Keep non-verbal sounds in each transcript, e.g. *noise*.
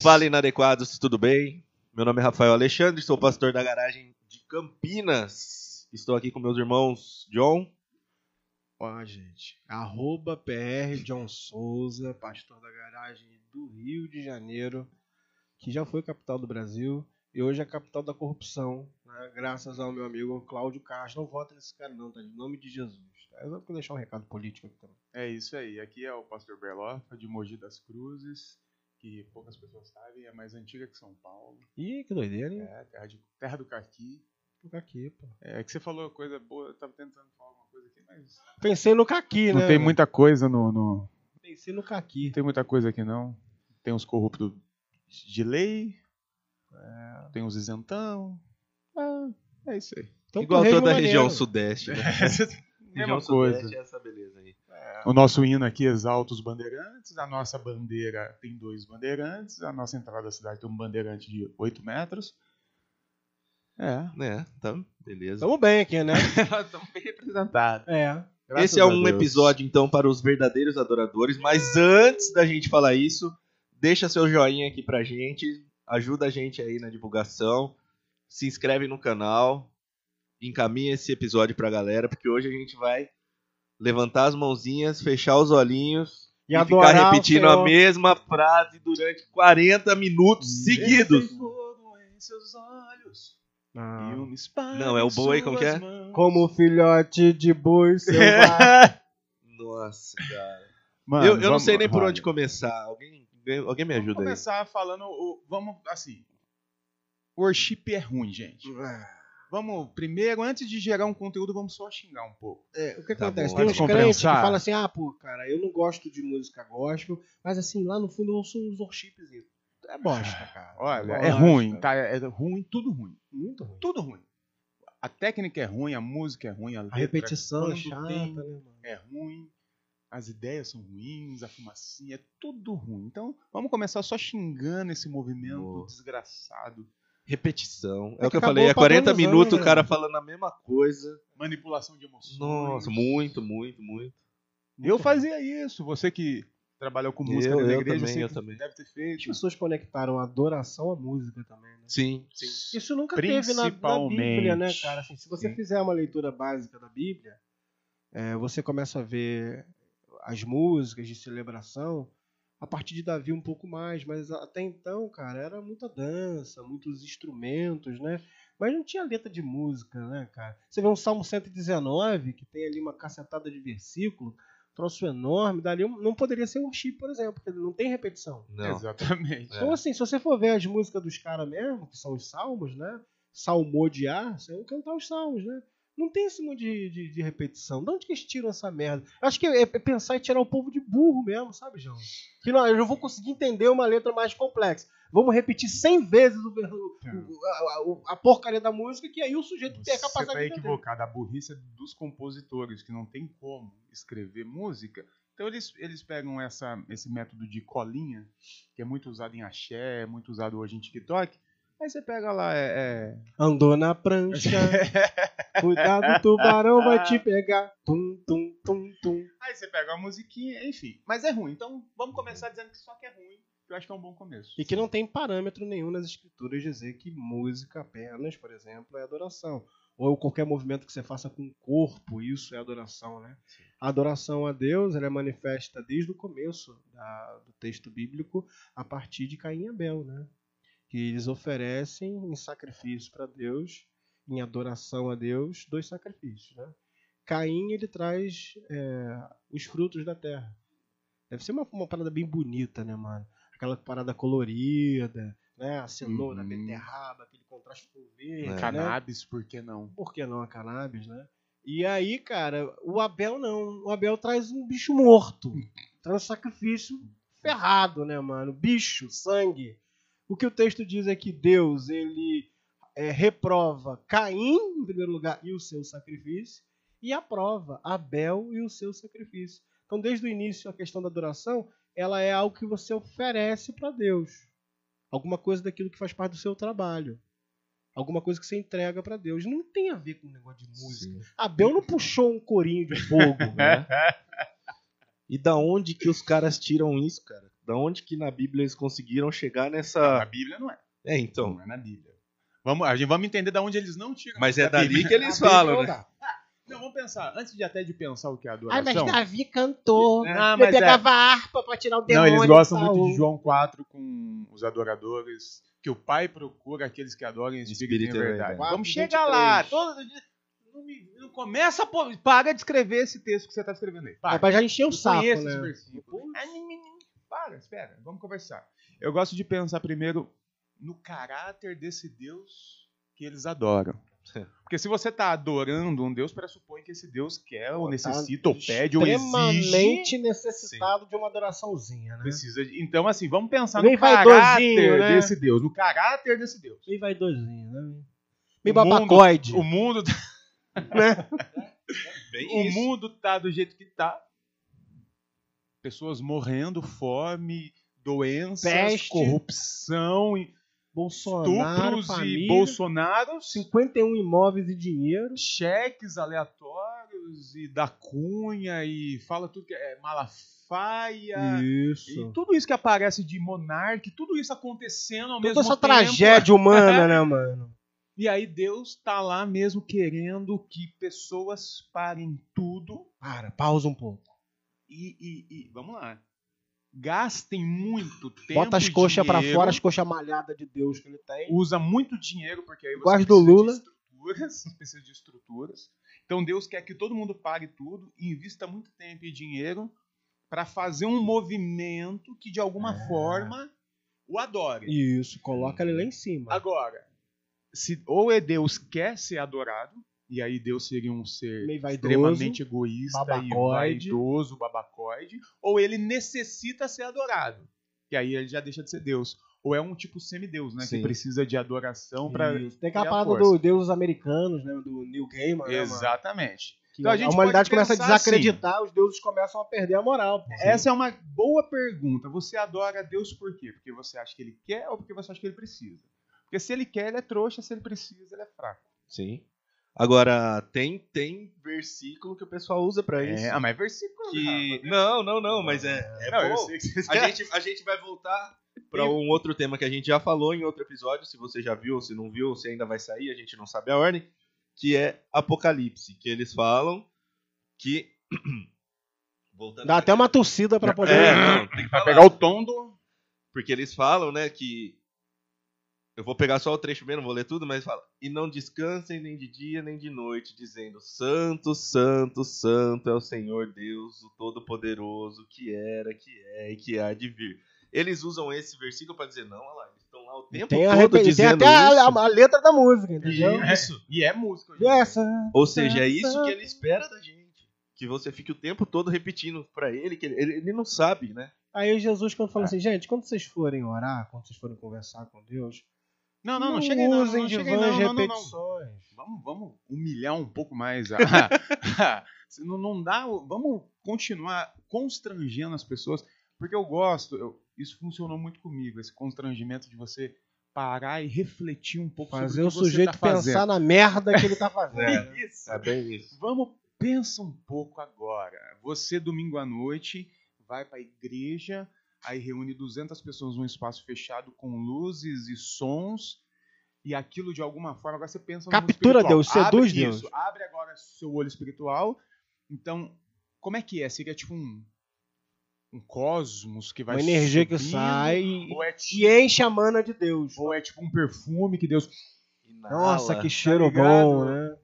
Fala inadequados, tudo bem? Meu nome é Rafael Alexandre, sou pastor da garagem de Campinas. Estou aqui com meus irmãos John. Ó, gente, arroba PR John Souza, pastor da garagem do Rio de Janeiro, que já foi capital do Brasil e hoje é a capital da corrupção, né? graças ao meu amigo Cláudio Castro. Não vota nesse cara não, tá? Em nome de Jesus. Tá? Eu vou deixar um recado político aqui também. É isso aí. Aqui é o pastor Berlofa, de Mogi das Cruzes, que poucas pessoas sabem, é mais antiga que São Paulo. Ih, que doideira, hein? É, terra, de, terra do caqui. Do caqui, pô. É que você falou coisa boa, eu tava tentando falar alguma coisa aqui, mas... Pensei no caqui, Não né? tem muita coisa no... no... Pensei no caqui. Não tem muita coisa aqui, não. Tem uns corruptos de lei, é, tem uns isentão. É, é isso aí. Então, Igual toda a região sudeste, né? *laughs* Mesma coisa. sudeste é essa beleza aí. O nosso hino aqui exalta os bandeirantes, a nossa bandeira tem dois bandeirantes, a nossa entrada da cidade tem um bandeirante de 8 metros. É. É, tá, beleza. Tamo bem aqui, né? *laughs* Estamos bem representados. É. Esse é um episódio, então, para os verdadeiros adoradores. Mas antes da gente falar isso, deixa seu joinha aqui pra gente. Ajuda a gente aí na divulgação. Se inscreve no canal. Encaminha esse episódio pra galera, porque hoje a gente vai levantar as mãozinhas, fechar os olhinhos E, e, ficar repetindo a mesma frase durante 40 minutos seguidos. Ah. e Não, é o boi, como que é? mãos. Como filhote de boi *laughs* selvagem. Nossa, cara. Mano, eu eu não vamos- sei nem por olha, onde começar. Alguém, alguém me Vamos ajuda aí. começar falando, o- vamos assim, worship é ruim, gente. Vamos, primeiro, antes de gerar um conteúdo, vamos só xingar um pouco. É, o que Tá acontece? bom. Tem uns crentes que falam assim, ah, pô, cara, eu não gosto de música gospel, mas assim, lá no fundo eu ouço uns worships. É bosta, cara. Olha, Bosta. é ruim, tá? É ruim, tudo ruim. Muito ruim. Tudo ruim. A técnica é ruim, a música é ruim, a A letra repetição é chata, tem, né, mano? é ruim, as ideias são ruins, a fumacinha, é tudo ruim. Então, vamos começar só xingando esse movimento Boa. desgraçado. Repetição. É, É o que eu falei, é acabou 40 padronizando, minutos o né? cara falando a mesma coisa. Manipulação de emoções. Nossa, muito, muito, muito. Eu fazia isso. Você que trabalhou com música Eu- na eu igreja, também, você eu também. deve ter As feito. pessoas conectaram a adoração à música também, né? Sim, sim. Isso nunca teve na, na Bíblia, né, cara? Assim, se você Sim. fizer uma leitura básica da Bíblia, é, você começa a ver as músicas de celebração a partir de Davi um pouco mais, mas até então, cara, era muita dança, muitos instrumentos, né? Mas não tinha letra de música, né, cara? Você vê um Salmo 119, que tem ali uma cacetada de versículo, troço enorme, dali um- não poderia ser um chip, por exemplo, porque não tem repetição. Não. Exatamente. É. Então, assim, se você for ver as músicas dos caras mesmo, que são os salmos, né? Salmodiar, você vai cantar os salmos, né? Não tem esse monte de, de, de repetição. De onde que eles tiram essa merda? Eu acho que é, é pensar em tirar o povo de burro mesmo, sabe, João? Que não, eu não vou conseguir entender uma letra mais complexa. Vamos repetir 100 vezes o, o- o- a, a- porcaria da música, que aí o sujeito tem a Você capacidade está de entender. equivocado. A burrice é dos compositores, que não tem como escrever música. Então eles, eles pegam essa, esse método de colinha, que é muito usado em axé, é muito usado hoje em TikTok. Aí você pega lá, é, Andou na prancha, *laughs* cuidado, o tubarão vai te pegar. Tum, tum, tum, tum. Aí você pega uma musiquinha, enfim. Mas é ruim. Então vamos começar dizendo que só que é ruim, que eu acho que é um bom começo. E que não tem parâmetro nenhum nas escrituras dizer que música apenas, por exemplo, é adoração. Ou qualquer movimento que você faça com o corpo, isso é adoração, né? A adoração a Deus ela é manifesta desde o começo da- do texto bíblico a partir de Caim e Abel, né? Que eles oferecem em sacrifício para Deus, em adoração a Deus, dois sacrifícios, né? Caim ele traz é, os frutos da terra. Deve ser uma, uma parada bem bonita, né, mano? Aquela parada colorida, né? A cenoura, a Uhum. beterraba, aquele contraste com o verde, É. né? Cannabis, por que não? Por que não a cannabis, né? E aí, cara, o Abel não. O Abel traz um bicho morto. Traz um sacrifício ferrado, né, mano? Bicho, sangue. O que o texto diz é que Deus, ele é, reprova Caim, em primeiro lugar, e o seu sacrifício, e aprova Abel e o seu sacrifício. Então, desde o início, a questão da adoração, ela é algo que você oferece para Deus. Alguma coisa daquilo que faz parte do seu trabalho. Alguma coisa que você entrega para Deus. Não tem a ver com o negócio de música. Sim. Abel não puxou um corinho de fogo, né? *laughs* E da onde que os caras tiram isso, cara? Da onde que na Bíblia eles conseguiram chegar Na nessa. Bíblia não é. É, então. Não é na Bíblia. Vamos, a gente vamos entender de onde eles não tiram. Mas é da dali Bíblia. que eles A falam, não né? dá. Não, vamos pensar. Antes de até de pensar o que é adoração. mas Davi cantou. Ah, ele mas é- pegava a harpa pra tirar o Não, demônio. eles gostam muito de João 4 com os adoradores. Que o Pai procura aqueles que adoram em espírito, Espírito e em e verdade. verdade. Vamos 4, chegar 23. lá. Todo dia- Não, me- não começa a pôr- Para de escrever esse texto que você está escrevendo aí. Para. É pra já encher o Eu saco, conheço né? esse versículo. Ah, nem. Para, espera, vamos conversar. Eu gosto de pensar primeiro no caráter desse Deus que eles adoram. *laughs* Porque se você está adorando um Deus, pressupõe que esse Deus quer, ou necessita, ou pede, ou exige. Extremamente necessitado de uma adoraçãozinha, né? Precisa de... Então, assim, vamos pensar Bem no caráter né? desse Deus. No caráter desse Deus. Bem vaidosinho, né? Bem O babacoide. O mundo, *laughs* *laughs* Bem o isso. mundo tá do jeito que tá. Pessoas morrendo, fome, doenças, Peste. corrupção, Bolsonaro, estupros família, e Bolsonaros, 51 imóveis e dinheiro. cheques aleatórios e da cunha e fala tudo que é Malafaia. Isso. E tudo isso que aparece de monarca, tudo isso acontecendo ao mesmo Toda essa tempo. tragédia humana, né, *laughs* mano? E aí Deus tá lá mesmo querendo que pessoas parem tudo Para, pausa um pouco. E, e- e- vamos lá. Gastem muito tempo. Bota as coxas dinheiro, fora, as coxas malhadas de Deus que ele tem. Usa muito dinheiro, porque aí você precisa Lula. de estruturas. *laughs* Precisa de estruturas. Então Deus quer que todo mundo pague tudo e invista muito tempo e dinheiro para fazer um movimento que de alguma É. forma o adore. Isso, coloca ele lá em cima. Agora, se ou é Deus quer ser adorado, e aí Deus seria um ser vaidoso, extremamente egoísta babacoide. e vaidoso, babacoide, ou ele necessita ser adorado, que aí ele já deixa de ser Deus. Ou é um tipo semideus, né? Sim. Que precisa de adoração para. Tem aquela parada deuses americanos, né? Do Neil Gaiman, né? Exatamente. Que Então a a, gente humanidade começa a assim. desacreditar, os deuses começam a perder a moral. pô. Essa é uma boa pergunta. Você adora Deus por quê? Porque você acha que ele quer ou porque você acha que ele precisa? Porque se ele quer, ele é trouxa, se ele precisa, ele é fraco. Sim. Agora, tem, tem versículo que o pessoal usa pra isso. É, ah, mas é versículo. que... Rafa. Não, não, não, mas é, é Não, bom. eu sei que vocês A gente, a gente vai voltar para um outro tema que a gente já falou em outro episódio, se você já viu ou se não viu, ou se ainda vai sair, a gente não sabe a ordem, que é Apocalipse, que eles falam que *clears throat* voltando Dá até uma torcida pra poder. É, não, *laughs* tem que falar. pegar o tom do. Porque eles falam, né, que eu vou pegar só o trecho mesmo, vou ler tudo, mas fala: "E não descansem nem de dia nem de noite, dizendo: Santo, santo, santo é o Senhor Deus, o todo-poderoso, que era, que é e que há de vir." Eles usam esse versículo para dizer: "Não, olha lá, eles estão lá o tempo Tem, a, todo tem dizendo até a, isso." a- a letra da música, entendeu? Isso. E é música. hoje em dia. Essa. Ou seja, é isso que ele espera da gente. Que você fique o tempo todo repetindo pra ele, que ele, ele- ele não sabe, né? Aí Jesus, quando É. fala assim, gente, quando vocês forem orar, quando vocês forem conversar com Deus, Não, não, não, cheguei não. usem não, de cheguei vãs não, não, não, não. repetições. Vamos, vamos humilhar um pouco mais. A... *laughs* *laughs* Se não, não dá. Vamos continuar constrangendo as pessoas. Porque eu gosto, eu- isso funcionou muito comigo, esse constrangimento de você parar e refletir um pouco Fazer sobre o o que você sujeito tá pensar na merda que ele tá *laughs* fazendo. né? Isso. É bem isso. Vamos, pensa um pouco agora. Você, domingo à noite, vai para a igreja, aí reúne 200 pessoas num espaço fechado com luzes e sons, e aquilo de alguma forma, agora você pensa Captura. Deus, seduz abre, Deus. Isso, abre agora seu olho espiritual. Então, como é que é? Seria tipo um, um cosmos que vai Uma energia que subindo, sai e, Ou é, e tipo, enche a mana de Deus. ou é tipo um perfume que Deus... Nossa, Inala. que cheiro Tá bom, né?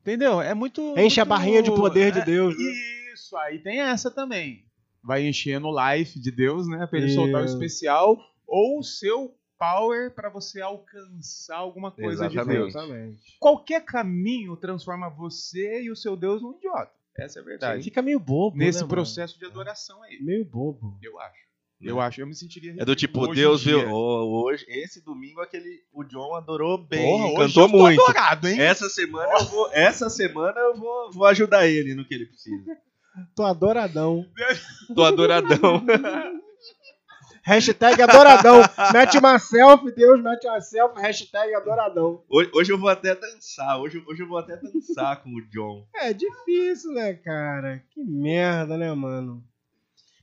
Entendeu? É muito... Enche a muito- barrinha de poder de é, Deus, né? Isso, aí tem essa também. Vai enchendo o life de Deus, né? Pra ele soltar o especial. Ou o seu power pra você alcançar alguma coisa de Exatamente. Deus. Exatamente. Qualquer caminho transforma você e o seu Deus num idiota. Essa é a verdade. Fica meio bobo, Nesse né, processo de adoração aí. mano? Meio bobo. Eu acho. Eu acho. Eu me sentiria. É do tipo, Deus viu. ó, hoje, esse domingo aquele, o John adorou bem, Porra, hoje cantou eu tô muito. adorado, hein? Essa semana eu vou, essa semana eu vou, vou ajudar ele no que ele precisa. *laughs* Tô adoradão. *laughs* Tô adoradão. *laughs* Hashtag adoradão. mete uma selfie, Deus mete uma selfie, hashtag adoradão. Hoje, hoje eu vou até dançar. Hoje, hoje eu vou até dançar com o John. É difícil, né, cara? Que merda, né, mano?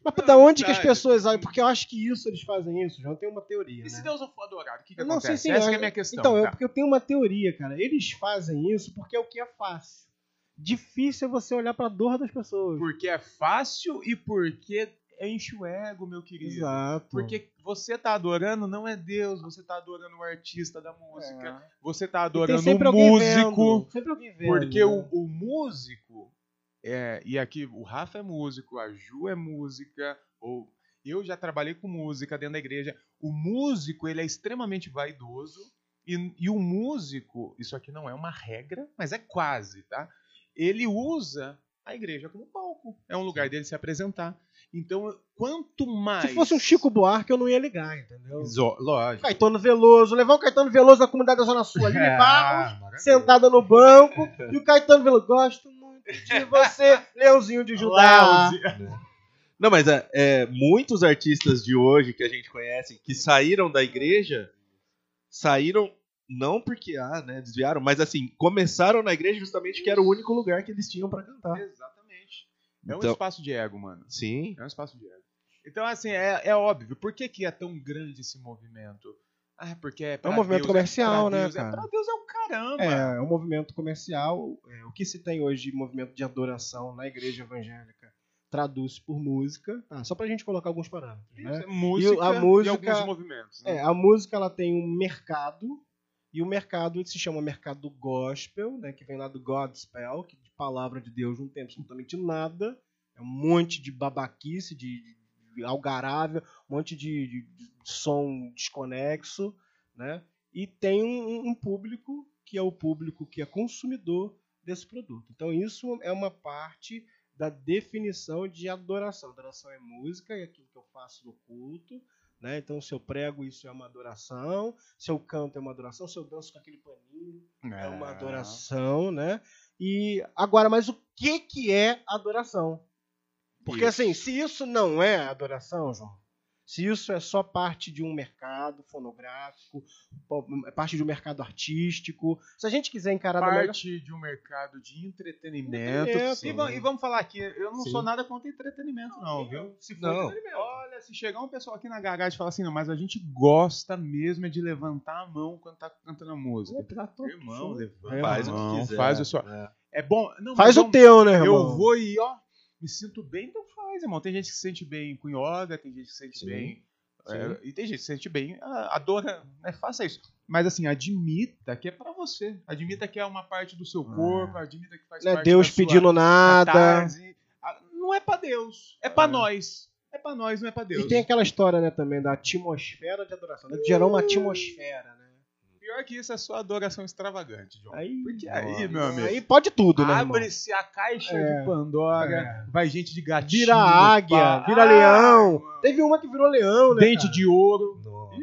Mas da onde que as pessoas. Porque eu acho que isso eles fazem isso, João. Tem uma teoria. E se né? Deus não for adorado, o que, que Eu não sei acontece? se Essa é- que é a minha questão. Então, eu, tá? porque eu tenho uma teoria, cara. Eles fazem isso porque é o que é fácil. Difícil é você olhar pra dor das pessoas. Porque é fácil e porque enche o ego, meu querido. Exato. Porque você tá adorando não é Deus, você tá adorando o artista da música, É. você tá adorando sempre o músico. vendo, sempre alguém vendo, Porque né? o, o músico, é, e aqui o Rafa é músico, a Ju é música, ou eu já trabalhei com música dentro da igreja. O músico, ele é extremamente vaidoso, e, e o músico, isso aqui não é uma regra, mas é quase, tá? Ele usa a igreja como palco. É um lugar dele se apresentar. Então, quanto mais. Se fosse um Chico Buarque, eu não ia ligar, entendeu? Zo- Lógico. Caetano Veloso, levar o Caetano Veloso da comunidade da Zona Sul ali, *laughs* É, Barros, maravilha. sentada no banco, e o Caetano Veloso, gosto muito de *laughs* você, Leãozinho de Judá. Não, mas é, é, muitos artistas de hoje que a gente conhece que saíram da igreja saíram não porque ah, né, desviaram, mas assim, começaram na igreja justamente que era o único lugar que eles tinham pra cantar. Exatamente. É um Então- espaço de ego, mano. Sim. É um espaço de ego. Então, assim, é, é óbvio. Por que, que é tão grande esse movimento? Ah, porque é É um movimento Deus, comercial, pra né, Deus, é cara? pra Deus é o caramba. É, é um movimento comercial. É, o que se tem hoje de movimento de adoração na igreja evangélica traduz por música, tá? só pra gente colocar alguns parâmetros. Isso, Né? é música E a e música- alguns movimentos. né? É, a música ela tem um mercado e o mercado se chama mercado gospel, né, que vem lá do Godspell, que de palavra de Deus não tem absolutamente nada, é um monte de babaquice, de, de algarável, um monte de, de- de som desconexo, né? E tem um, um público que é o público que é consumidor desse produto. Então isso é uma parte da definição de adoração. Adoração é música, é aquilo que eu faço no culto, né? Então, se eu prego, isso é uma adoração. Se eu canto, é uma adoração. Se eu danço com aquele paninho, é uma adoração, né? E agora, mas o que que é adoração? Porque Isso. assim, se isso não é adoração, João, se isso é só parte de um mercado fonográfico, po- parte de um mercado artístico, se a gente quiser encarar da melhor- Parte de um mercado de entretenimento. Entretenimento, E, e vamos falar aqui, eu não Sim. sou nada contra entretenimento, não, viu? Se for Não. entretenimento. Olha, se chegar um pessoal aqui na garagem e falar assim, não, mas a gente gosta mesmo é de levantar a mão quando tá cantando a música. Tá todo Irmão, levanta É, Faz o que quiser. faz o seu. É. É bom. Não, Faz o teu, né, irmão? Eu vou e, ó, me sinto bem, então faz, irmão. Tem gente que se sente bem com yoga, tem gente que se sente Sim, bem. é, e tem gente que se sente bem, ah, adora, né, faça isso. Mas assim, admita que é pra você. Admita que é uma parte do seu corpo, admita que faz Não é parte Deus da sua pedindo nada. catarse. Ah, Não é pra Deus, é pra É. nós. É pra nós, não é pra Deus. E tem aquela história, né, também, da atmosfera de adoração. Né? Gerar uma atmosfera, né? Pior que isso é só adoração extravagante, John. Aí, Porque ó, aí, meu amigo, Aí pode tudo, né, abre-se a caixa É. de Pandora, É. vai gente de gatinho. Vira águia, pá. vira Ah, leão. irmão. Teve uma que virou leão, né? Dente cara? de ouro. Nossa.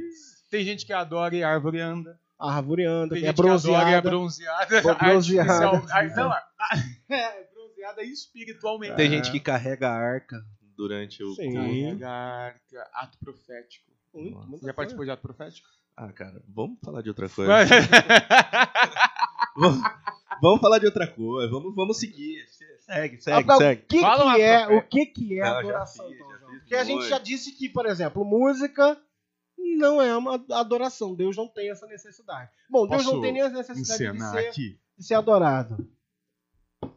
Tem gente que adora e a árvore anda. A árvore anda, Tem é gente que adora e é bronzeada. bronzeada. Bro- bronzeada. artificial- *laughs* a- *laughs* é bronzeada espiritualmente. Tem gente que carrega a arca durante o Sim. Carrega arca, ato profético. Muito, Já participou de ato profético? Ah, cara, vamos falar de outra coisa. *laughs* vamos, vamos falar de outra coisa. Vamos, vamos seguir. Segue, segue, Agora, segue. O que, Fala que é, o que, que é Não, já adoração, fiz, então, Porque a gente já disse que, por exemplo, música não é uma adoração. Deus não tem essa necessidade. Bom, Deus Posso não tem nem a necessidade de ser, aqui. de ser adorado.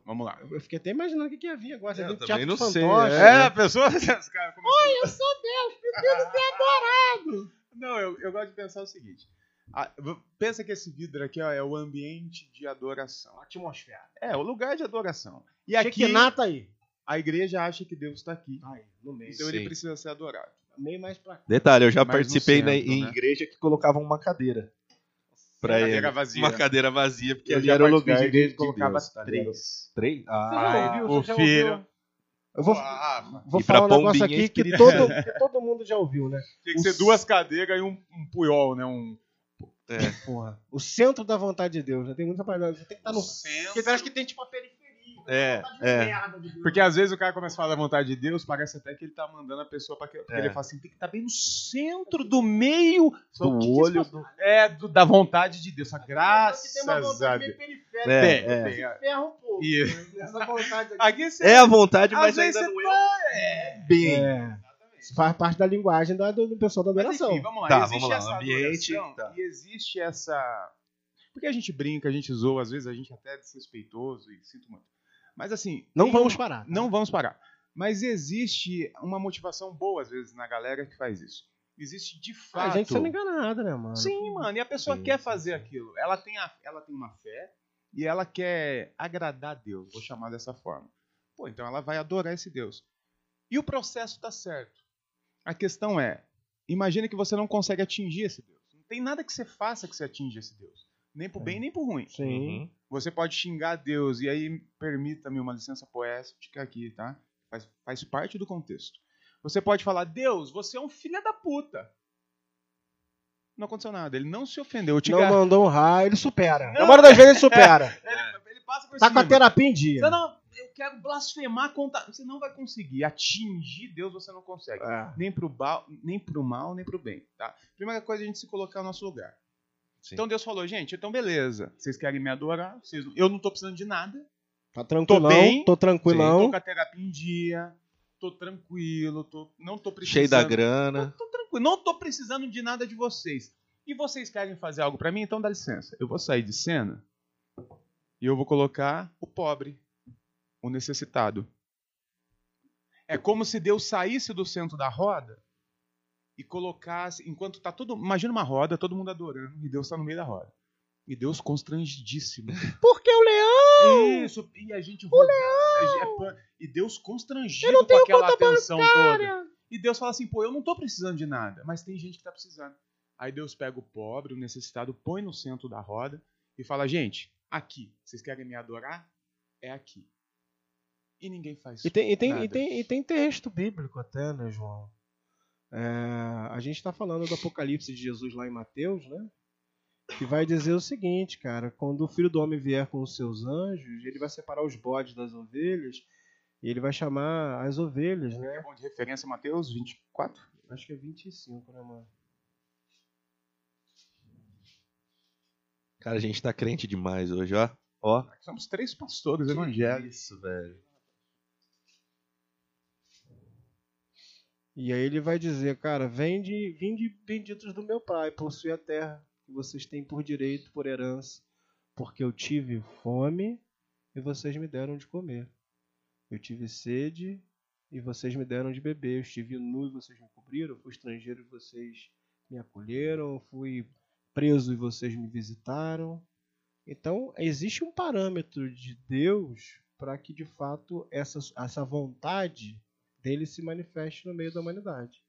Vamos lá. Eu fiquei até imaginando o que, que ia vir agora. Você É, eu também teatro não sei, fantoche, é. É, né? a pessoa. *laughs* Os Oi, eu sou Deus, preciso ser adorado. Não, eu, eu gosto de pensar o seguinte. Ah, v- pensa que esse vidro aqui ó, é o ambiente de adoração. Atmosfera. É, o lugar de adoração. E aqui Shekinah tá aí. a igreja acha que Deus está aqui. Aí, no meio. Então Sim. ele precisa ser adorado. Meio mais pra cá. Detalhe, eu já Mais participei na- centro, em né? igreja que colocavam uma cadeira. Pra Uma ele. cadeira vazia. Uma cadeira vazia, porque Eu ali era o lugar de igreja de, que colocava Deus, tá ligado? três. Três? Você já Ah, ouviu? o Você já filho. ouviu? Eu vou, Ah, vou E pra falar um negócio aqui que todo, *laughs* que todo mundo já ouviu, né? Tinha que ser duas cadeiras e um, um puyol, né? Um Porra. O centro da vontade de Deus, né? Tem muita parada. Você tem que estar no. centro. Porque parece que tem tipo uma periferia. É, vontade de é. merda de Deus. Porque às vezes o cara começa a falar da vontade de Deus, parece até que ele tá mandando a pessoa pra que. Porque É. ele fala assim: tem que estar bem no centro do meio Só Do o que que olho esse passo- É, do- da vontade de Deus. Só Tem uma vontade a meio periférica. É, Tem, é. ferra um pouco. Né? Aqui. Você. É a vontade, às mas vezes ainda você não tá- é bem. É. Isso faz parte da linguagem da- do, do pessoal da Mas adoração. enfim, vamos lá. Tá, existe vamos lá, essa ambiente, tá. e existe essa. Porque a gente brinca, a gente zoa, às vezes a gente até é desrespeitoso e sinto muito. Mas assim. Não vamos uma- parar. tá? Não vamos parar. Mas existe uma motivação boa, às vezes, na galera que faz isso. Existe de fato. A gente sendo enganado, né, mano? Sim, mano. E a pessoa Sim, quer fazer aquilo. Ela tem, a, ela tem uma fé e ela quer agradar a Deus. Vou chamar dessa forma. Pô, então ela vai adorar esse Deus. E o processo tá certo. A questão é: imagine que você não consegue atingir esse Deus. Não tem nada que você faça que você atinja esse Deus. Nem pro bem, nem pro ruim. Sim. Uhum. Você pode xingar Deus, e aí permita-me uma licença poética aqui, tá? Faz, faz parte do contexto. Você pode falar, Deus, você é um filho da puta. Não aconteceu nada, ele não se ofendeu. Eu te Não gar- mandou um raio, ele supera. Não. Na maioria das vezes ele supera. ele, *laughs* ele passa por Tá com a terapia em dia. Não, não, eu quero blasfemar contra. Você não vai conseguir. Atingir Deus você não consegue. É. Nem pro, ba... nem pro mal, nem pro bem. Tá? Primeira coisa é a gente se colocar no nosso lugar. Sim. Então Deus falou, gente, então beleza. Vocês querem me adorar? Vocês... Eu não tô precisando de nada. Tá tranquilão, bem. tô Sim, tranquilão. tô com a terapia em dia. Tô tranquilo. Tô... Não tô precisando. Cheio da grana. Tô, tô tranquilo. Não tô precisando de nada de vocês. E vocês querem fazer algo pra mim? Então dá licença. Eu vou sair de cena e eu vou colocar o pobre, o necessitado. É como se Deus saísse do centro da roda e colocasse, enquanto tá todo, imagina uma roda, todo mundo adorando e Deus tá no meio da roda. E Deus constrangidíssimo. Porque o leão. Isso, e a gente rodando, gente- é pan- e Deus constrangido com aquela atenção toda. E Deus fala assim, pô, eu não tô precisando de nada, mas tem gente que tá precisando. Aí Deus pega o pobre, o necessitado, põe no centro da roda e fala, gente, aqui, vocês querem me adorar? É aqui. E ninguém faz E tem, e, tem, e, tem, e tem texto bíblico até, né, João? É, a gente está falando do Apocalipse de Jesus lá em Mateus, né? Que vai dizer o seguinte, cara: quando o filho do homem vier com os seus anjos, ele vai separar os bodes das ovelhas e ele vai chamar as ovelhas, né? É bom de referência, Mateus 24. Acho que é 25, né, mano? Cara, a gente tá crente demais hoje, ó. Ó. Somos três pastores evangélicos. Velho. E aí ele vai dizer, cara, vende, vinde benditos do meu pai, possui a terra que vocês têm por direito, por herança, porque eu tive fome e vocês me deram de comer. Eu tive sede e vocês me deram de beber. Eu estive nu e vocês me cobriram. Eu fui estrangeiro e vocês me acolheram. Eu fui preso e vocês me visitaram. Então, existe um parâmetro de Deus para que, de fato, essa, essa vontade dele se manifeste no meio da humanidade.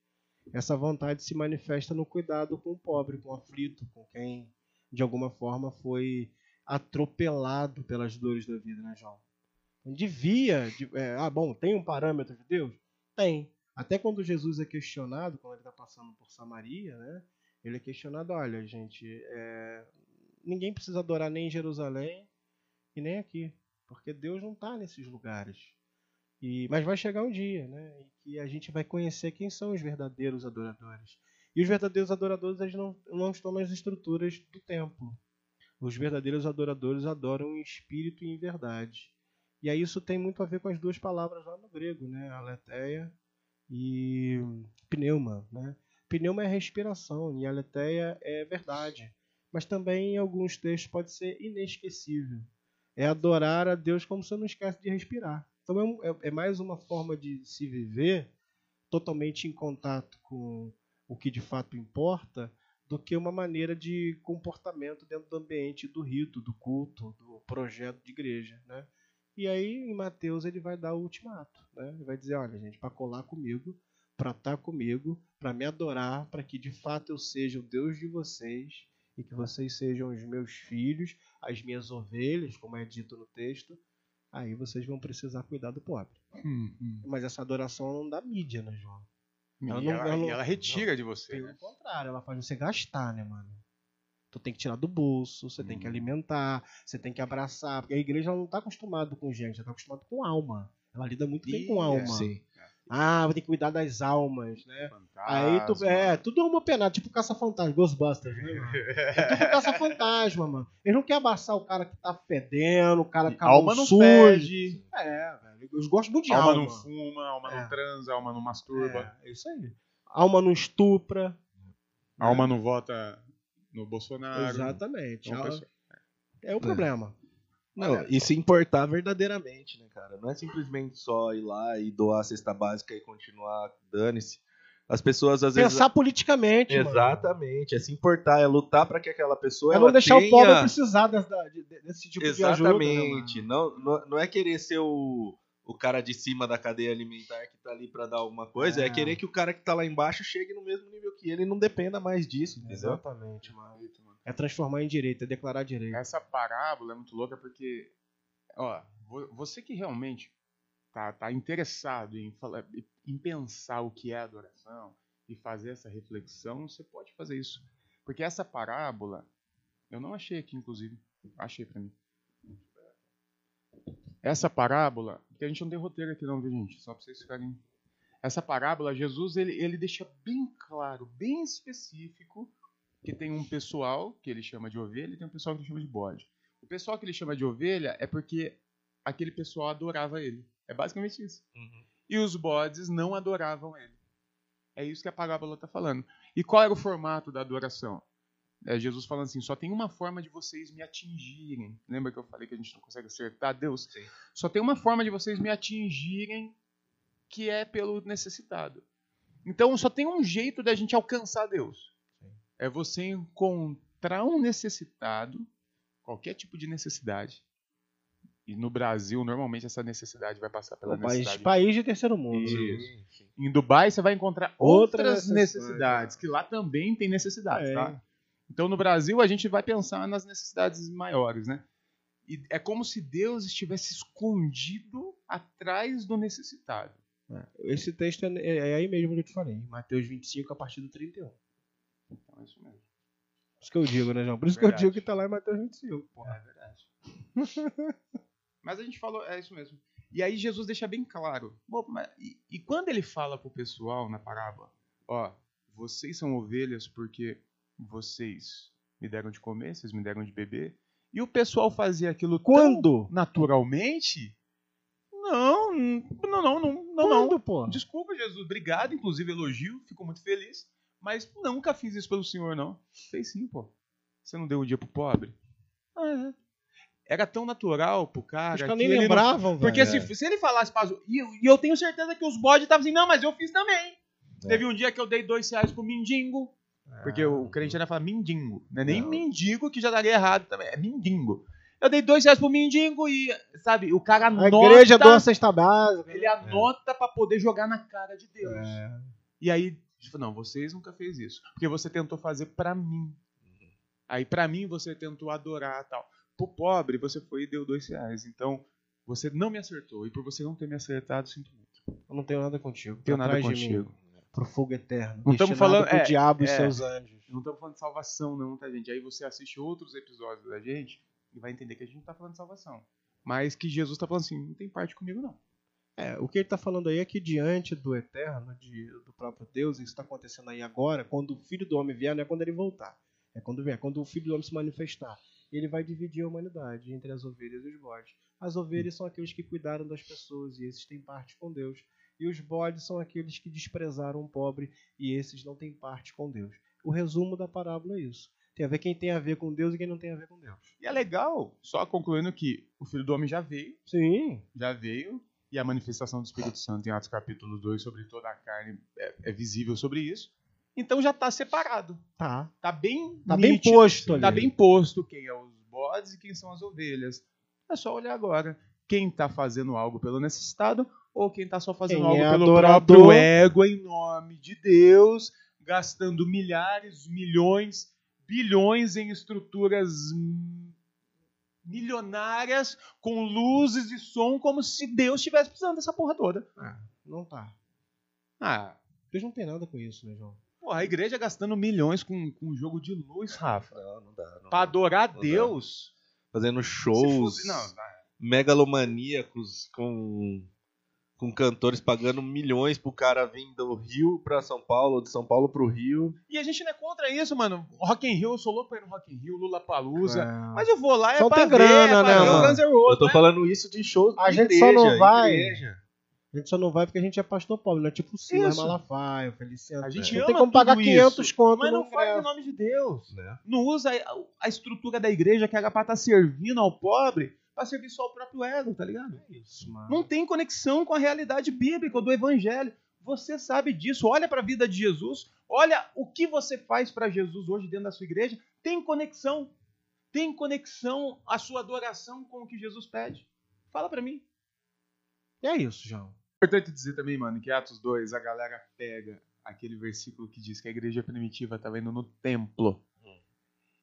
Essa vontade se manifesta no cuidado com o pobre, com o aflito, com quem de alguma forma foi atropelado pelas dores da vida, né, João? Devia, de- é, ah, bom, tem um parâmetro de Deus? Tem. Até quando Jesus é questionado, quando ele está passando por Samaria, né? Ele é questionado, olha, gente, é, ninguém precisa adorar nem em Jerusalém e nem aqui, porque Deus não está nesses lugares. E, mas vai chegar um dia, né, em que a gente vai conhecer quem são os verdadeiros adoradores. E os verdadeiros adoradores eles não, não estão nas estruturas do templo. Os verdadeiros adoradores adoram em espírito e em verdade. E aí isso tem muito a ver com as duas palavras lá no grego, né, aletheia e pneuma, né? Pneuma é respiração e aletheia é verdade. Mas também em alguns textos pode ser inesquecível. É adorar a Deus como você não esquece de respirar. Então é, é- é mais uma forma de se viver totalmente em contato com o que de fato importa do que uma maneira de comportamento dentro do ambiente do rito, do culto, do projeto de igreja, né? E aí em Mateus ele vai dar o ultimato, né? Ele vai dizer, olha gente, para colar comigo, para estar comigo, para me adorar, para que de fato eu seja o Deus de vocês e que vocês sejam os meus filhos, as minhas ovelhas, como é dito no texto, aí vocês vão precisar cuidar do pobre. Hum, hum. Mas essa adoração não dá mídia, né, João? Ela ela, não- ela não- e ela retira de você. Pelo né? contrário, ela faz você gastar, né, mano? Tu tem que tirar do bolso, você tem que Hum. alimentar, você tem que abraçar. Porque a igreja ela não tá acostumada com gente, ela tá acostumada com alma. Ela lida muito bem com alma. Sim. Ah, vai ter que cuidar das almas, né? Fantasma. Aí tu. É, tudo é uma penada, tipo caça-fantasma, Ghostbusters, né, mano? É tudo *laughs* caça-fantasma, mano. Eles não querem abraçar o cara que tá fedendo, o cara que alma não sujo. fede, É, velho. Eles gostam muito de alma alma. não fuma, alma É. não transa, alma não masturba, É, é isso aí. Alma não estupra. alma não vota no Bolsonaro. Exatamente. Então, Al- É o problema. Não, e se importar verdadeiramente, né, cara? Não é simplesmente só ir lá e doar a cesta básica e continuar, dane-se. As pessoas às vezes. Pensar politicamente, mano. Exatamente, é se importar, é lutar para que aquela pessoa. É ela não deixar tenha... o pobre precisar dessa- de- de- desse tipo de ajuda. né, mano? Exatamente. não, não, não é querer ser o, o cara de cima da cadeia alimentar que tá ali pra dar alguma coisa, é. É. querer que o cara que tá lá embaixo chegue no mesmo nível que ele e não dependa mais disso, entendeu? Exatamente, mano. É transformar em direito, é declarar direito. Essa parábola é muito louca porque, ó, vo- você que realmente tá, tá interessado em, falar, em pensar o que é adoração e fazer essa reflexão, você pode fazer isso. Porque essa parábola, eu não achei aqui, inclusive, achei pra mim. Essa parábola, porque a gente não tem roteiro aqui não, viu gente? Só pra vocês ficarem... Essa parábola, Jesus, ele, ele deixa bem claro, bem específico, que tem um pessoal que ele chama de ovelha e tem um pessoal que ele chama de bode. O pessoal que ele chama de ovelha é porque aquele pessoal adorava ele. É basicamente isso. Uhum. E os bodes não adoravam ele. É isso que a parábola está falando. E qual era o formato da adoração? É Jesus falando assim: só tem uma forma de vocês me atingirem. Lembra que eu falei que a gente não consegue acertar Deus? Sim. Só tem uma forma de vocês me atingirem, que é pelo necessitado. Então só tem um jeito da gente alcançar Deus. É você encontrar um necessitado, qualquer tipo de necessidade. E no Brasil, normalmente, essa necessidade vai passar pela Um país, necessidade. país de terceiro mundo. Isso. Sim. Em Dubai você vai encontrar Outra outras necessidade, necessidades, que lá também tem necessidades, É. tá? Então no Brasil a gente vai pensar nas necessidades maiores, né? E é como se Deus estivesse escondido atrás do necessitado. Esse texto é, é aí mesmo que eu te falei. Mateus 25, a partir do 31. É isso mesmo. Por isso que eu digo, né, João? Por isso que Verdade. eu digo que tá lá em Mateus 25. Porra. É verdade. *laughs* Mas a gente falou, é isso mesmo. E aí Jesus deixa bem claro. Bom, mas- e, e quando ele fala pro pessoal na parábola, ó, vocês são ovelhas porque vocês me deram de comer, vocês me deram de beber, e o pessoal fazia aquilo tão Quando? naturalmente? Não, não, não, não, não, não. Quando, pô? Desculpa, Jesus, obrigado, inclusive elogio, fico muito feliz, mas nunca fiz isso pelo Senhor, não. Fez sim, pô. Você não deu um dia pro pobre? Ah, é. Era tão natural pro cara. Os caras que nem ele não-. Porque se, se ele falasse pra... E, eu- e eu tenho certeza que os bodes estavam assim, não, mas eu fiz também. É. Teve um dia que eu dei dois reais pro mendigo. Porque Ah. o crente ainda fala mendigo. Não é nem Não. mendigo que já daria errado também. É mendigo. Eu dei dois reais pro mendigo e, sabe, o cara A anota. igreja doa a cesta básica. Ele anota pra poder jogar na cara de Deus. É. E aí, tipo, não, vocês nunca fez isso. Porque você tentou fazer pra mim. Aí pra mim você tentou adorar tal. Pro pobre você foi e deu dois reais. Então você não me acertou. E por você não ter me acertado, sinto muito. Eu não tenho nada contigo. Não tenho Tá nada contigo. Pro fogo eterno. Não tamo destinado falando- pro é, diabo e é. seus anjos. Não estamos falando de salvação, não, tá, gente? Aí você assiste outros episódios da gente e vai entender que a gente não tá falando de salvação. Mas que Jesus tá falando assim, não tem parte comigo, não. É, o que ele está falando aí é que diante do eterno, de- do próprio Deus, isso está acontecendo aí agora, quando o Filho do Homem vier, não é quando ele voltar. É quando vier, quando o Filho do Homem se manifestar. Ele vai dividir a humanidade entre as ovelhas e os bodes. As ovelhas são aqueles que cuidaram das pessoas e esses têm parte com Deus. E os bodes são aqueles que desprezaram o pobre e esses não têm parte com Deus. O resumo da parábola é isso. Tem a ver quem tem a ver com Deus e quem não tem a ver com Deus. E é legal, só concluindo que o Filho do Homem já veio, Sim. já veio, e a manifestação do Espírito Santo em Atos capítulo 2 sobre toda a carne é, é visível sobre isso. Então já tá separado. Tá. Tá bem Tá bem nítido, posto assim, Tá ali. bem posto quem é os bodes e quem são as ovelhas. É só olhar agora. Quem tá fazendo algo pelo necessitado ou quem tá só fazendo Quem algo é pelo adorador. próprio ego em nome de Deus, gastando milhares, milhões, bilhões em estruturas milionárias com luzes e som como se Deus estivesse precisando dessa porra toda. Não tá. Ah, Deus não tem nada com isso, né, João? porra, a igreja gastando milhões com, com um jogo de luz, Rafa. Não, não dá. Não. Pra adorar Não dá. Deus. Fazendo se shows fosse- Não, não. megalomaníacos com, com cantores pagando milhões pro cara vir do Rio pra São Paulo, ou de São Paulo pro Rio. E a gente não é contra isso, mano. Rock in Rio, eu sou louco pra ir no Rock in Rio, Lula Palusa. É. Mas eu vou lá é Só pra tem ver, grana, é pra né, ver mano? Eu tô né? falando isso de shows A de gente só igreja, não vai- igreja. A gente só não vai porque a gente é pastor pobre, não é tipo o Silas. Malafaia, o Feliciano. A gente não ama tem como pagar tudo 500 isso, conto Mas no não faz em ingresso. nome de Deus. Né? Não usa a, a estrutura da igreja que era pra estar servindo ao pobre pra servir só o próprio ego, tá ligado? Isso, mano. Não tem conexão com a realidade bíblica do evangelho. Você sabe disso. Olha para a vida de Jesus. Olha o que você faz para Jesus hoje dentro da sua igreja. Tem conexão. Tem conexão a sua adoração com o que Jesus pede. Fala para mim. E é isso, João. Importante dizer também, mano, que Atos 2, a galera pega aquele versículo que diz que a igreja primitiva estava indo no templo.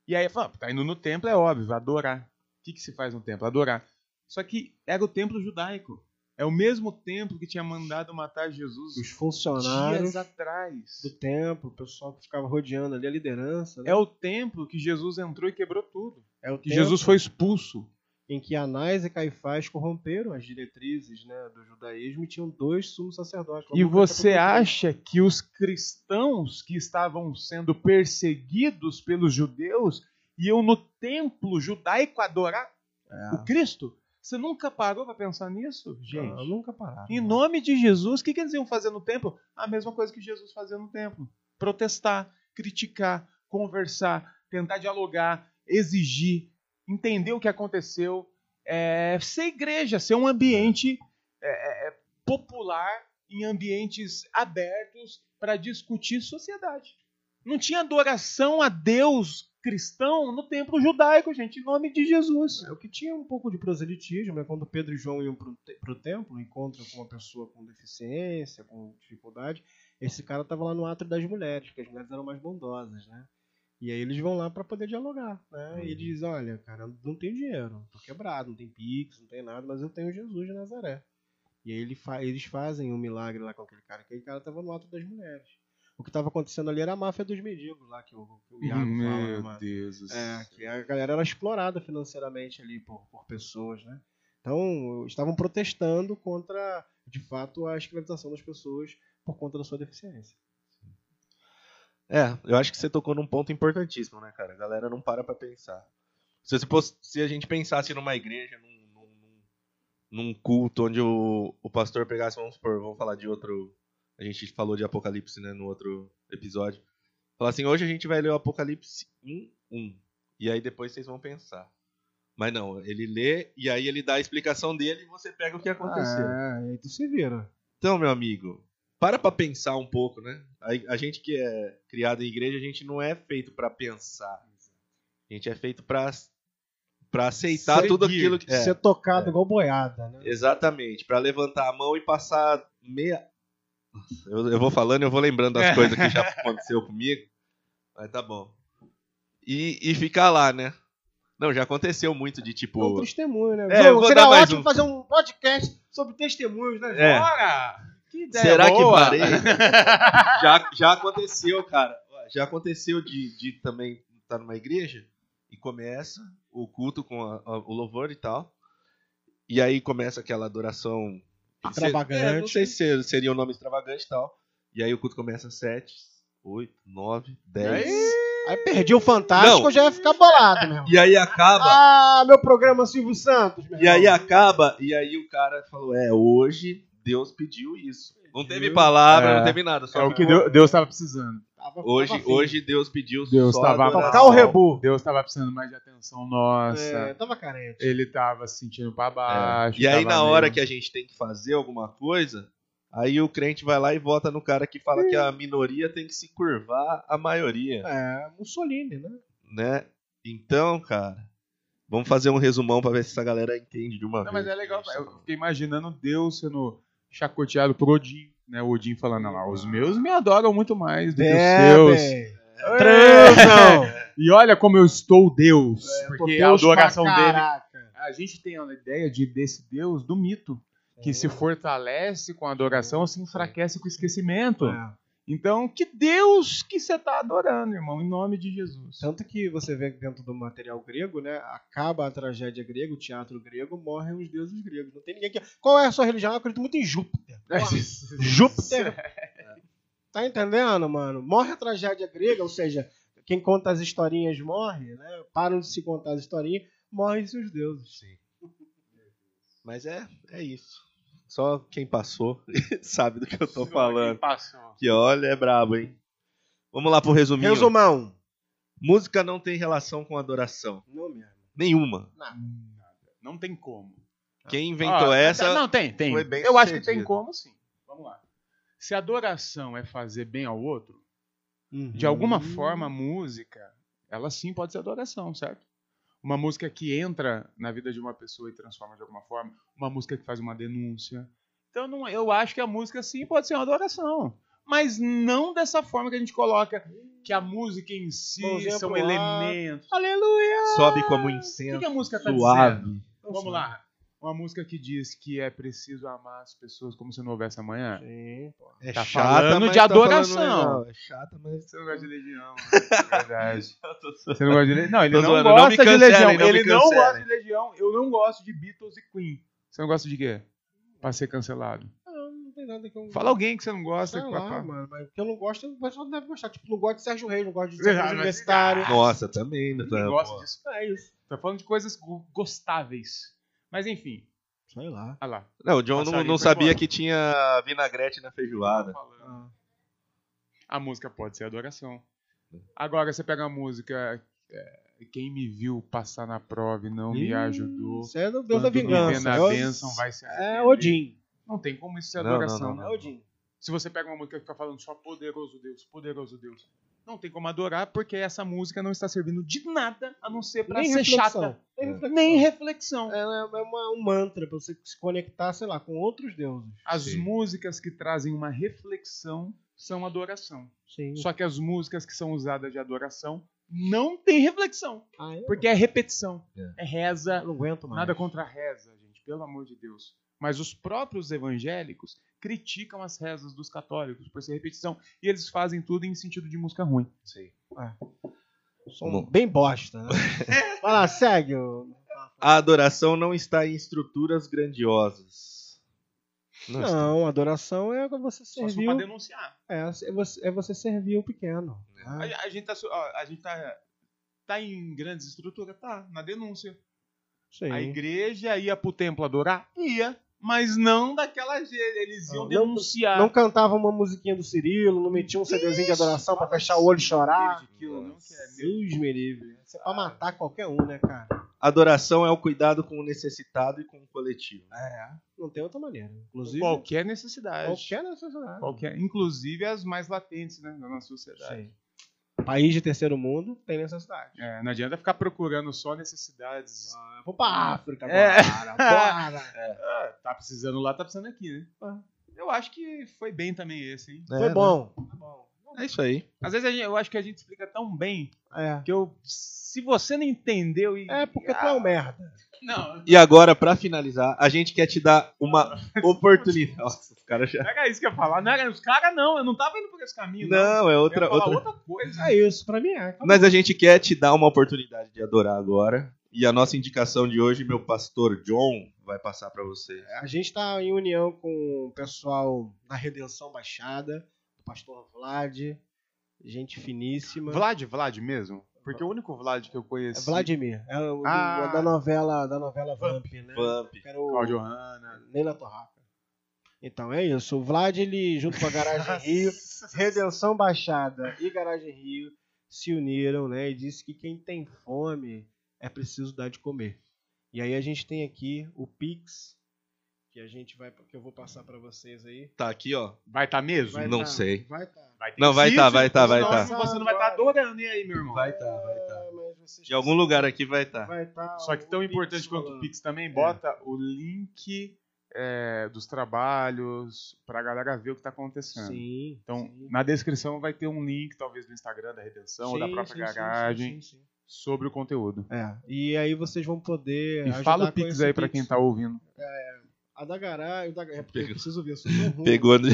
E aí fala, tá indo no templo, é óbvio, vai adorar. O que, que se faz no templo? Adorar. Só que era o templo judaico. É o mesmo templo que tinha mandado matar Jesus Os funcionários dias atrás. do templo, o pessoal que ficava rodeando ali a liderança. né? É o templo que Jesus entrou e quebrou tudo. É o Que Jesus foi expulso. em que Anás e Caifás corromperam as diretrizes né, do judaísmo e tinham dois sumos sacerdotes. E você três. acha que os cristãos que estavam sendo perseguidos pelos judeus iam no templo judaico adorar É. o Cristo? Você nunca parou para pensar nisso, gente? Ah, nunca pararam. Em nome de Jesus, o que, que eles iam fazer no templo? A mesma coisa que Jesus fazia no templo: protestar, criticar, conversar, tentar dialogar, exigir, entender o que aconteceu, é, ser igreja, ser um ambiente é, é, popular, em ambientes abertos para discutir sociedade. Não tinha adoração a Deus cristão no templo judaico, gente, em nome de Jesus. É, o que tinha um pouco de proselitismo, né? Quando Pedro e João iam te- pro templo, encontram com uma pessoa com deficiência, com dificuldade, esse cara tava lá no átrio das mulheres, porque as mulheres eram mais bondosas, né? E aí eles vão lá para poder dialogar, né? E ele diz, olha, cara, eu não tenho dinheiro, tô quebrado, não tem pix, não tem nada, mas eu tenho Jesus de Nazaré. E aí ele fa- eles fazem um milagre lá com aquele cara, aquele cara tava no átrio das mulheres. O que tava acontecendo ali era a máfia dos mendigos lá, que o, que o Iago fala, né, mano? Deus do É, que a galera era explorada financeiramente ali por, por pessoas, né? Então, estavam protestando contra, de fato, a escravização das pessoas por conta da sua deficiência. É, eu acho que você tocou num ponto importantíssimo, né, cara? A galera não para pra pensar. Se, se, fosse- se a gente pensasse numa igreja, num, num- num- num culto onde o, o pastor pegasse, vamos supor, vamos falar de outro. A gente falou de Apocalipse, né, no outro episódio. Falar assim, hoje a gente vai ler o Apocalipse 1, 1. E aí depois vocês vão pensar. Mas não, ele lê e aí ele dá a explicação dele e você pega o que aconteceu. É, aí tu se vira. Então, meu amigo, para pra pensar um pouco, né? A, a gente que é criado em igreja, a gente não é feito pra pensar. A gente é feito pra para aceitar Seguir. tudo aquilo que é, Ser tocado igual boiada, né? exatamente, Pra levantar a mão e passar meia eu, eu vou falando, eu vou lembrando das coisas que já aconteceu comigo. Mas tá bom. E, e ficar lá, né? Não, já aconteceu muito de É um tipo. testemunho, né? É, João, eu vou seria dar mais ótimo um. fazer um podcast sobre testemunhos, né? É. Bora! Que ideia Será que boa! parei? *laughs* já, já aconteceu, cara. Já aconteceu de, de também estar numa igreja e começa o culto com a- a- o louvor e tal. E aí começa aquela adoração. Extravagante. É, não sei se seria o nome extravagante e tal. E aí o culto começa às 7, 8, 9, 10. Aí perdi o Fantástico, Não. eu já ia ficar bolado, meu. E aí acaba. Ah, meu programa Silvio Santos, meu E aí acaba. E aí o cara falou: É, hoje Deus pediu isso. Não teve palavra, É. não teve nada. Só É o que Deus, Deus tava precisando. Tava- Hoje, tava hoje Deus pediu Deus só tava-. Tocar o rebu. Deus tava precisando mais de atenção nossa. É, tava carente. Ele tava se sentindo pra baixo. É. E aí, na hora que a gente tem que fazer alguma coisa, aí o crente vai lá e vota no cara que fala que a minoria tem que se curvar à maioria, É, Mussolini, né? né? Então, cara, vamos fazer um resumão pra ver se essa galera entende de uma Não, vez. mas é legal. Eu fiquei imaginando Deus sendo chacoteado por Odin. Né? O Odin falando, "Não, lá, os meus me adoram muito mais do que os seus. bem. É. *laughs* E olha como eu estou Deus. porque a Deus pra adoração dele. A gente tem a ideia de, desse Deus do mito. Que se fortalece com a adoração, se enfraquece com o esquecimento. É. Então, que Deus que você está adorando, irmão, em nome de Jesus. Tanto que você vê dentro do material grego, né? Acaba a tragédia grega, o teatro grego, morrem os deuses gregos. Não tem ninguém que. Qual é a sua religião? Eu acredito muito em Júpiter. Porra, Júpiter. *laughs* Tá entendendo, mano? Morre a tragédia grega, ou seja, quem conta as historinhas morre, né? Param de se contar as historinhas, morrem seus deuses. Mas é, é isso. Só quem passou *laughs* sabe do que eu tô Quem falando. passou? Que olha, é brabo, hein? Vamos lá pro resuminho. Resumão. Música não tem relação com adoração. Não mesmo. Nenhuma. Nada. Não tem como. Quem inventou Ah, essa. Não, tem, tem. foi bem Eu acho que tem como sim. Vamos lá. Se adoração é fazer bem ao outro, de Uhum. alguma forma a música, ela sim pode ser adoração, certo? Uma música que entra na vida de uma pessoa e transforma de alguma forma, uma música que faz uma denúncia. Então não- eu acho que a música sim pode ser uma adoração. Mas não dessa forma que a gente coloca que a música em si Mãozinha são elementos. Aleluia! Sobe como O que, incenso. que a música tá Suave. dizendo? Vamos lá. Uma música que diz que é preciso amar as pessoas como se não houvesse amanhã. Sim, pô. É Tá chata, falando de tá adoração. É chata, mas. Você não gosta de Legião, *laughs* é verdade. *laughs* Você não gosta de Legião? Não, ele Tô não zoando, não gosta me de Legião. não ele não gosta de Legião. Eu não gosto de Beatles e Queen. Você não gosta de quê? Pra ser cancelado. Não, não tem nada que eu. Fala alguém que você não gosta. Sei que lá, mano, mas o que eu não gosto, o pessoal deve gostar. Tipo, não gosto de Sérgio Reis, não gosto de Ah, Sérgio Universitário. Nossa, também. né? Ninguém gosta Pô. disso. É isso. Tô falando de coisas go- gostáveis. Mas enfim, Sei lá. olha lá. Não, o John não, não sabia que tinha vinagrete na feijoada. Ah. A música pode ser adoração. Agora você pega a música. é, quem me viu passar na prova e não me Ih, ajudou. Isso é do Deus da me vingança. na É bênção vai se É. Odin. Não tem como isso ser Não, não, adoração. não, não. É Odin. Se você pega uma música que fica falando só poderoso Deus, poderoso Deus, não tem como adorar porque essa música não está servindo de nada a não ser para ser reflexão. chata. Nem reflexão. Nem reflexão. É, é uma- um mantra pra você se conectar, sei lá, com outros deuses. As Sim. músicas que trazem uma reflexão são adoração. Sim. Só que as músicas que são usadas de adoração não tem reflexão, Ah, eu, porque é repetição, É. é reza, eu não aguento mais. nada contra a reza, gente, pelo amor de Deus. Mas os próprios evangélicos criticam as rezas dos católicos por ser repetição e eles fazem tudo em sentido de música ruim. Sim. São Bom. bem bosta, né? *laughs* Vai lá, segue. A adoração não está em estruturas grandiosas. Não. Não, adoração é você Só se for servir. pra o- denunciar. É, é você, é você servir o pequeno. A, Ah, a gente, tá, a gente tá, tá em grandes estruturas? Tá, na denúncia. sim. A igreja ia pro templo adorar? Ia. Mas não daquela jeito. Eles iam Não, denunciar. Não cantava uma musiquinha do Cirilo, não metia um CDzinho de adoração pra fechar o olho e chorar. Aquilo não quer. Deus me livre. Isso é pra matar qualquer um, né, cara? Adoração é o cuidado com o necessitado e com o coletivo. É. Não tem outra maneira. Inclusive, Qualquer necessidade. qualquer necessidade. Qualquer, inclusive as mais latentes né, da nossa sociedade. Sim. País de terceiro mundo tem necessidade. É, não adianta ficar procurando só necessidades. Ah, vou pra África É. agora. Bora. *laughs* Ah, tá precisando lá, tá precisando aqui, né? Ah. Eu acho que foi bem também esse, hein? Foi É, bom. né? É isso aí. Às vezes a gente- eu acho que a gente explica tão bem É. que eu. Se você não entendeu e. É porque tu é um merda. Não, E agora, pra finalizar, a gente quer te dar uma *laughs* oportunidade. Nossa, os caras já. não era isso que eu ia falar. Não era os caras, não. Eu não tava indo por esse caminho. Não, Não, é Eu outra. ia falar outra... outra coisa. É isso, pra mim é. Mas a gente quer te dar uma oportunidade de adorar agora. E a nossa indicação de hoje, meu pastor John, vai passar pra você. A gente tá em união com o pessoal da Redenção Baixada, do pastor Vlad, gente finíssima. Vlad, Vlad mesmo? Porque o único Vlad que eu É conheci. Vladimir, é o do- Ah. da novela, da novela Vamp, né? Vamp. Que Era o Cláudio Hanna. Neila Torraca. Então é isso. O Vlad, ele, junto com a Garagem Rio, Redenção Baixada e Garagem Rio se uniram, né? E disse que quem tem fome é preciso dar de comer. E aí a gente tem aqui o Pix, que a gente vai, que eu vou passar pra vocês aí. Tá aqui, ó. Vai estar mesmo? Vai Não tá- sei. Vai tá. Vai ter Não, vai tá, vai tá, vai tá. Você não vai estar adorando e aí, meu irmão. Vai tá, vai tá. Vocês- De algum lugar aqui vai estar. Vai tá Só que tão Pix importante quanto o. Pix também, bota o link é, dos trabalhos pra galera ver o que tá acontecendo. Sim. Então, sim. na descrição vai ter um link, talvez, do Instagram da Redenção ou da Sim, própria sim, sim, garagem, sim, sim, sim. sobre o conteúdo. É, e aí vocês vão poder. E fala o Pix aí pra Pix. quem tá ouvindo. A da garagem. Da... É porque eu Pegou. preciso ver, eu sou tão ruim. Pegou. no-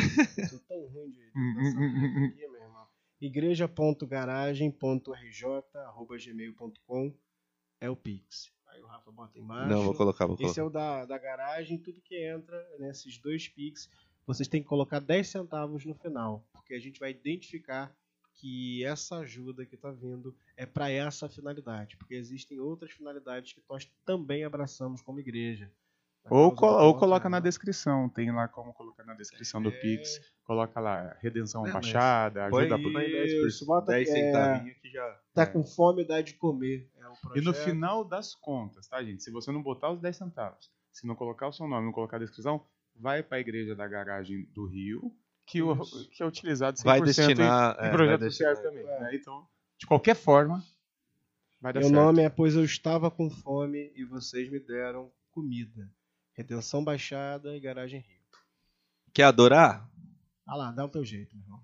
Sou tão ruim de *laughs* de- aqui, meu irmão. igreja.garagem.rj.gmail.com é o Pix. Aí o Rafa bota embaixo. Não, vou colocar, vou Esse colocar. é o da, da garagem, tudo que entra nesses dois Pix, vocês têm que colocar 10 centavos no final, porque a gente vai identificar que essa ajuda que está vindo é para essa finalidade, porque existem outras finalidades que nós também abraçamos como igreja. Na Ou, causa co- da ou coloca na descrição, tem lá como colocar na descrição do É. Pix. Coloca lá, redenção É, mas baixada, ajuda por... 10, Isso, bota 10 é, centavinhos que já... Tá É. com fome, dá de comer. É o E no final das contas, tá, gente? Se você não botar os 10 centavos, se não colocar o seu nome, não colocar a descrição, vai para a igreja da garagem do Rio, que, o, que é utilizado 100% Vai destinar... em, é, em projeto vai destinar. social também. É. né? Então, de qualquer forma, vai dar Meu certo. nome é Pois Eu Estava com Fome e Vocês Me Deram Comida. Redenção Baixada e Garagem Rio. Quer adorar? Ah lá, dá o teu jeito, meu irmão.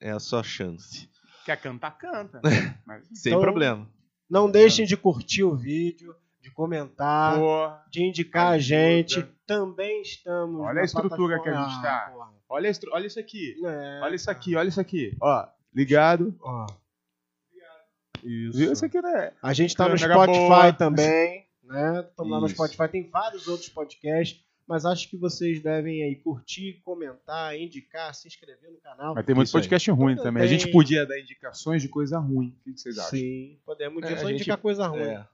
É a sua chance. Quer cantar, canta. *laughs* Mas, Sem Então- problema. Não deixem de curtir o vídeo, de comentar, porra, de indicar a gente. Também estamos. Olha na a estrutura que a plataforma- gente tá. Ah, olha, estru- olha isso aqui. É, Olha isso aqui, olha isso aqui. Ó, ligado. ó. Isso. Viu isso aqui, né? A gente tá no Spotify boa. também, né? Estamos lá no. Spotify, tem vários outros podcasts, mas acho que vocês devem aí curtir, comentar, indicar, se inscrever no canal. Mas tem muito Isso aí. podcast ruim Também. também. A gente podia dar indicações de coisa ruim. O que vocês acham? Sim, podemos É, só a gente- indicar coisa ruim. É.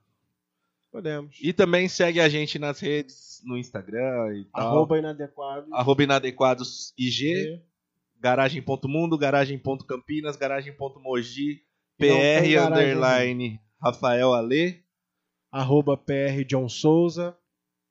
Podemos. E também segue a gente nas redes, no Instagram e tal. Arroba inadequado. Arroba inadequados IG, garagem.mundo, garagem.campinas, garagem.mogi, PR underline Rafael Ale. Arroba PR John Souza.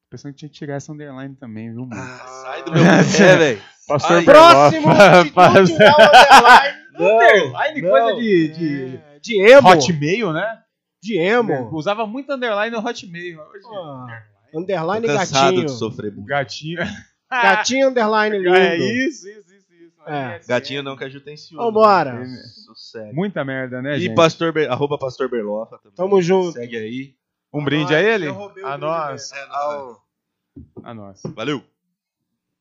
Pensando que tinha que tirar essa underline também, viu, mano? Ah, sai do meu pé, *laughs* velho. Pastor Ai, Próximo! Berlofa, se faz- não underline, Underline, Não. coisa de, de é, de emo. Hotmail, né? De emo. Usava muito underline no Hotmail. Hoje, Ah, Tô underline cansado gatinho. de sofrer bullying. Gatinho. *laughs* Gatinho underline lindo. É isso, isso, isso. isso. É. Gatinho não, que a Ju tem ciúme. Vambora. né? Muita merda, né, E gente? pastor Ber... arroba pastor Berlofa também. Tamo junto. Segue aí. Um brinde a ele? A nós. É. A nós. Valeu.